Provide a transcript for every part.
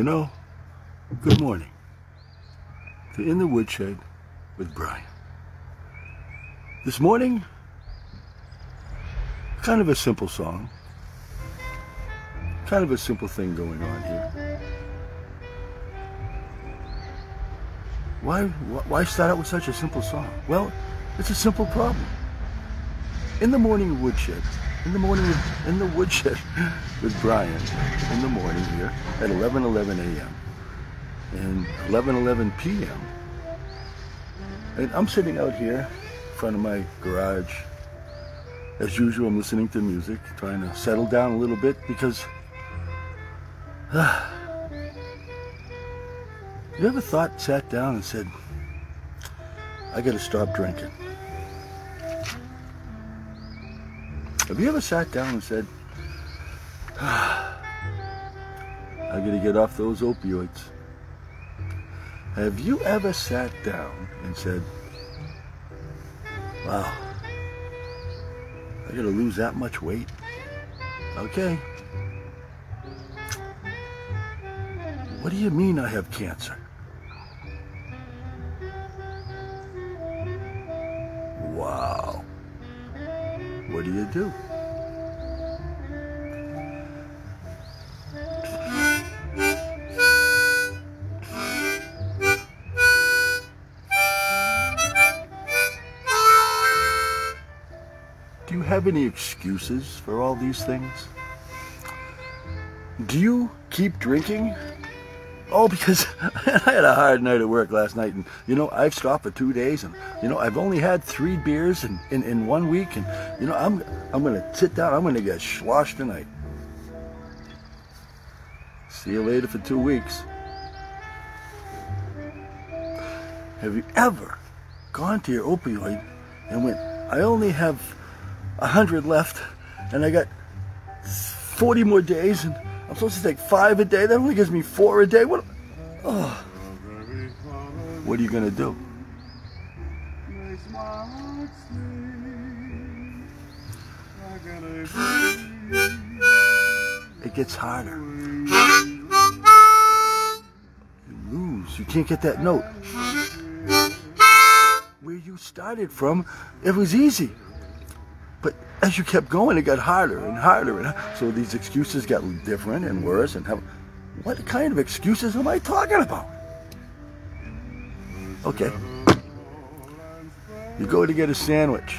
You know, good morning to In the Woodshed with Brian. This morning, kind of a simple song. Kind of a simple thing going on here. Why, why start out with such a simple song? Well, it's a simple problem. In the morning woodshed, in the morning in the woodshed with Brian in the morning here at 11:11 a.m. and 11:11 p.m. And I'm sitting out here in front of my garage. As usual, I'm listening to music, trying to settle down a little bit because. Uh, you ever thought, sat down and said, I gotta stop drinking? Have you ever sat down and said, ah, I gotta get off those opioids? Have you ever sat down and said, wow, I gotta lose that much weight? Okay. What do you mean I have cancer? Do? Do you have any excuses for all these things? Do you keep drinking? Oh, because I had a hard night at work last night, and you know I've stopped for two days, and you know I've only had three beers in, in, in one week, and you know I'm I'm gonna sit down, I'm gonna get sloshed tonight. See you later for two weeks. Have you ever gone to your opioid and went, I only have a hundred left, and I got forty more days, and I'm supposed to take five a day. That only gives me four a day. What? Oh. What are you gonna do? It gets harder. You lose. You can't get that note. Where you started from, it was easy. As you kept going, it got harder and harder, and so these excuses got different and worse. And have, what kind of excuses am I talking about? Okay, you go to get a sandwich.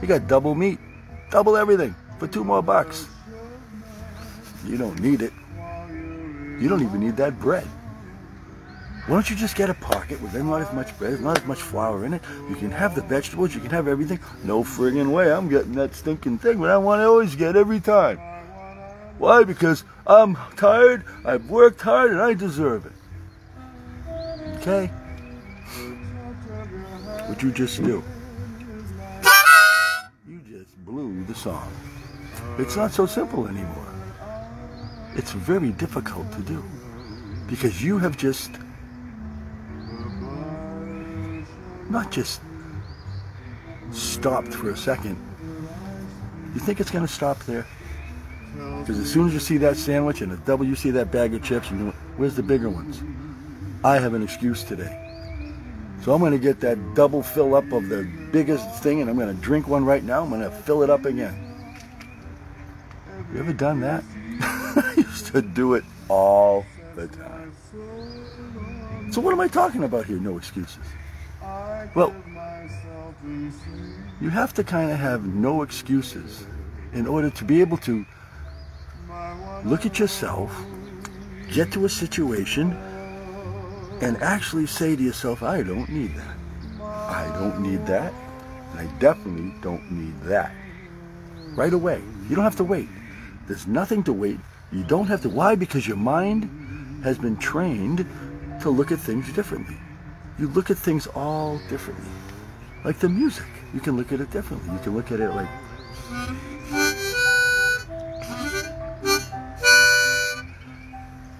You got double meat, double everything for two more bucks. You don't need it. You don't even need that bread. Why don't you just get a pocket with not as much bread, not as much flour in it? You can have the vegetables, you can have everything. No friggin' way I'm getting that stinking thing, but I want to always get every time. Why? Because I'm tired, I've worked hard, and I deserve it. Okay? What you just do? You just blew the song. It's not so simple anymore. It's very difficult to do because you have just not just stopped for a second. You think it's going to stop there? Because as soon as you see that sandwich and a double, you see that bag of chips, and you, where's the bigger ones? I have an excuse today. So I'm going to get that double fill up of the biggest thing, and I'm going to drink one right now. I'm going to fill it up again. You ever done that? I used to do it all the time. So what am I talking about here? No excuses. Well, you have to kind of have no excuses in order to be able to look at yourself, get to a situation, and actually say to yourself, I don't need that. I don't need that. I definitely don't need that. Right away. You don't have to wait. There's nothing to wait. You don't have to. Why? Because your mind has been trained to look at things differently. You look at things all differently. Like the music. You can look at it differently. You can look at it like.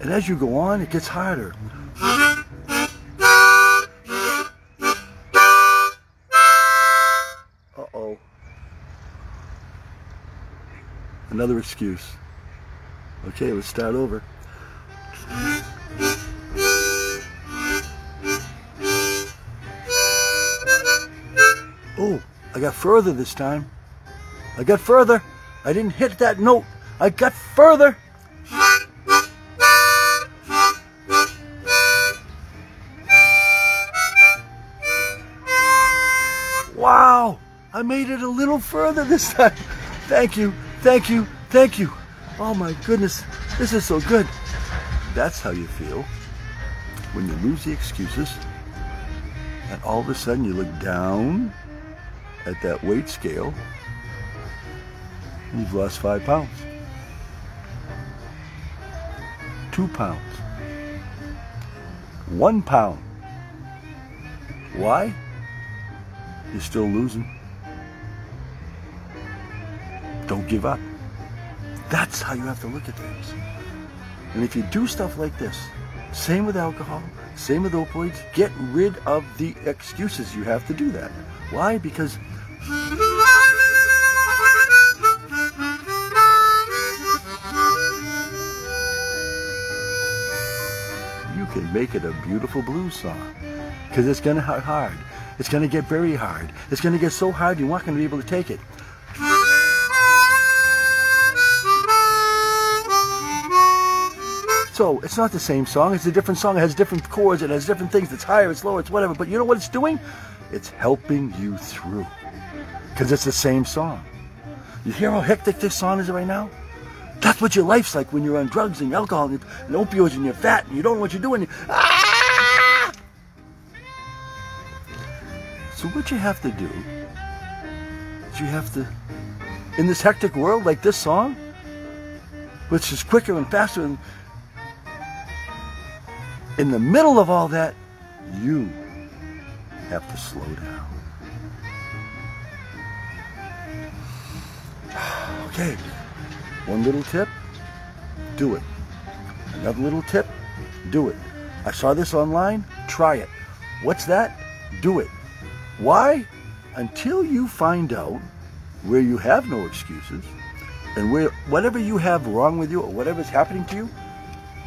And as you go on, it gets harder. Uh oh. Another excuse. Okay, let's start over. Got further this time. I got further. I didn't hit that note. I got further. Wow, I made it a little further this time. Thank you, thank you, thank you. Oh my goodness, this is so good. That's how you feel when you lose the excuses and all of a sudden you look down at that weight scale you've lost five pounds. Two pounds. One pound. Why? You're still losing. Don't give up. That's how you have to look at things. And if you do stuff like this, same with alcohol, same with opioids, get rid of the excuses you have to do that. Why? Because you can make it a beautiful blues song. Because it's going to hard. It's going to get very hard. It's going to get so hard you're not going to be able to take it. So it's not the same song. It's a different song. It has different chords. It has different things. It's higher. It's lower. It's whatever. But you know what it's doing? It's helping you through. Because it's the same song. You hear how hectic this song is right now? That's what your life's like when you're on drugs and alcohol and, and opioids and you're fat and you don't know what you're doing. Ah! So what you have to do is you have to, in this hectic world like this song, which is quicker and faster and in the middle of all that, you have to slow down. Okay, one little tip, do it. Another little tip, do it. I saw this online, try it. What's that? Do it. Why? Until you find out where you have no excuses and where whatever you have wrong with you or whatever's happening to you,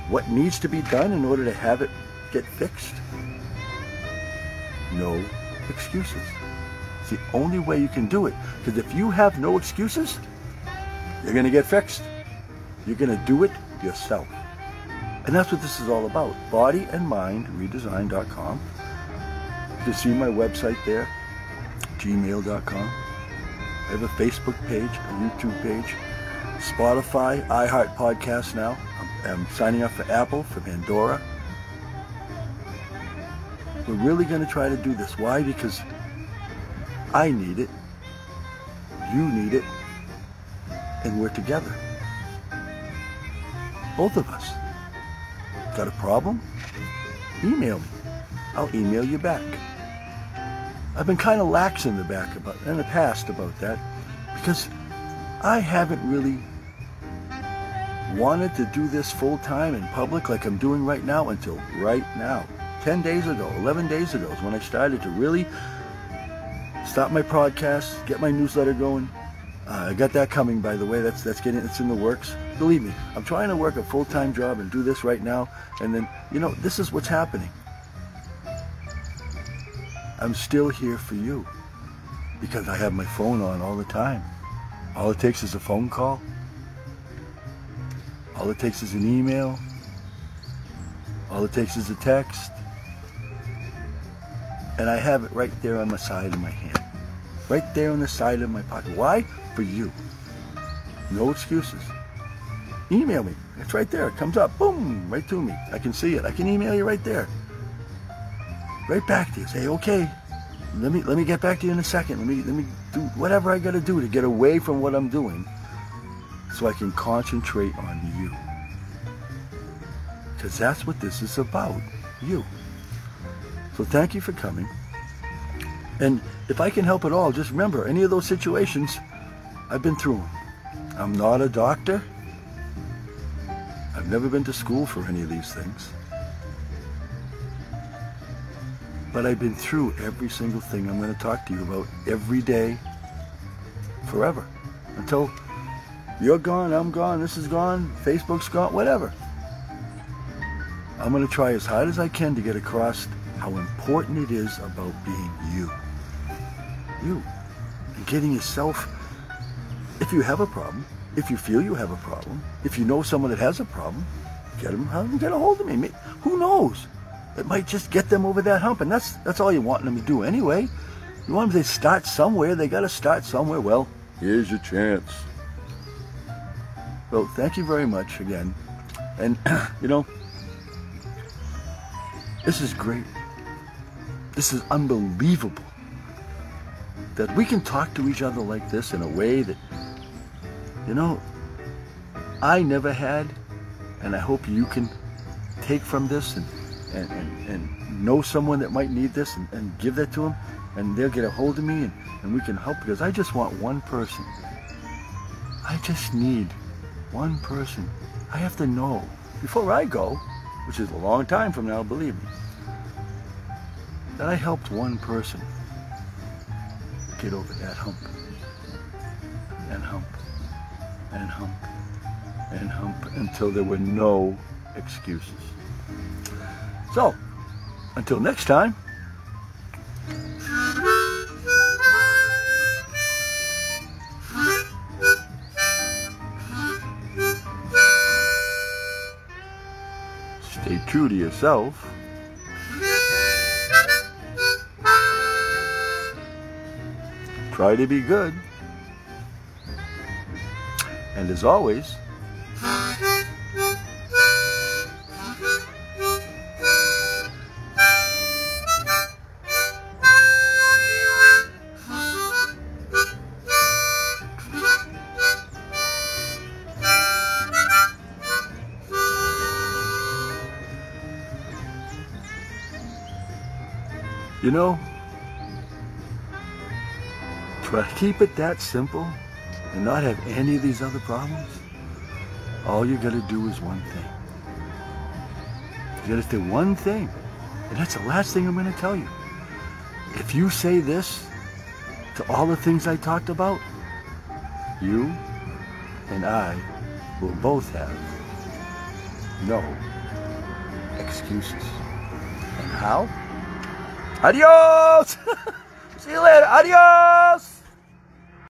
what needs to be done in order to have it get fixed? No excuses. It's the only way you can do it. Because if you have no excuses, you're going to get fixed. You're going to do it yourself. And that's what this is all about. Body and Mind Redesign.com. See my website there, gmail.com. I have a Facebook page, a YouTube page, Spotify, iHeart Podcast now. I'm, I'm signing up for Apple, for Pandora. We're really going to try to do this. Why? Because I need it. You need it. And we're together. Both of us. Got a problem? Email me. I'll email you back. I've been kind of lax in the back about in the past about that because I haven't really wanted to do this full time in public like I'm doing right now until right now. 10 days ago, 11 days ago is when I started to really stop my podcast, get my newsletter going. Uh, I got that coming, by the way. That's that's getting it's in the works. Believe me, I'm trying to work a full-time job and do this right now. And then, you know, this is what's happening. I'm still here for you because I have my phone on all the time. All it takes is a phone call. All it takes is an email. All it takes is a text. And I have it right there on the side of my hand. Right there on the side of my pocket. Why? For you. No excuses. Email me. It's right there. It comes up. Boom. Right to me. I can see it. I can email you right there. Right back to you. Say, okay, let me let me get back to you in a second. Let me let me do whatever I gotta do to get away from what I'm doing so I can concentrate on you. Because that's what this is about. You. So thank you for coming. And if I can help at all, just remember any of those situations, I've been through them. I'm not a doctor. I've never been to school for any of these things. But I've been through every single thing I'm going to talk to you about every day, forever. Until you're gone, I'm gone, this is gone, Facebook's gone, whatever. I'm going to try as hard as I can to get across how important it is about being you. You. And getting yourself, if you have a problem, if you feel you have a problem, if you know someone that has a problem, get them, have them get a hold of me. Who knows? It might just get them over that hump, and that's that's all you want them to do anyway. You want them to start somewhere. They got to start somewhere. Well, here's your chance. So thank you very much again, and you know, this is great. This is unbelievable that we can talk to each other like this in a way that, you know, I never had, and I hope you can take from this and, and, and, and know someone that might need this and, and give that to them, and they'll get a hold of me and, and we can help because I just want one person. I just need one person. I have to know before I go, which is a long time from now, believe me that I helped one person get over that hump and hump and hump and hump until there were no excuses. So, until next time, stay true to yourself. Try to be good. And as always, you know, to keep it that simple and not have any of these other problems. All you gotta do is one thing. You gotta do one thing. And that's the last thing I'm gonna tell you. If you say this to all the things I talked about, you and I will both have no excuses. And how? Adios! See you later. Adios!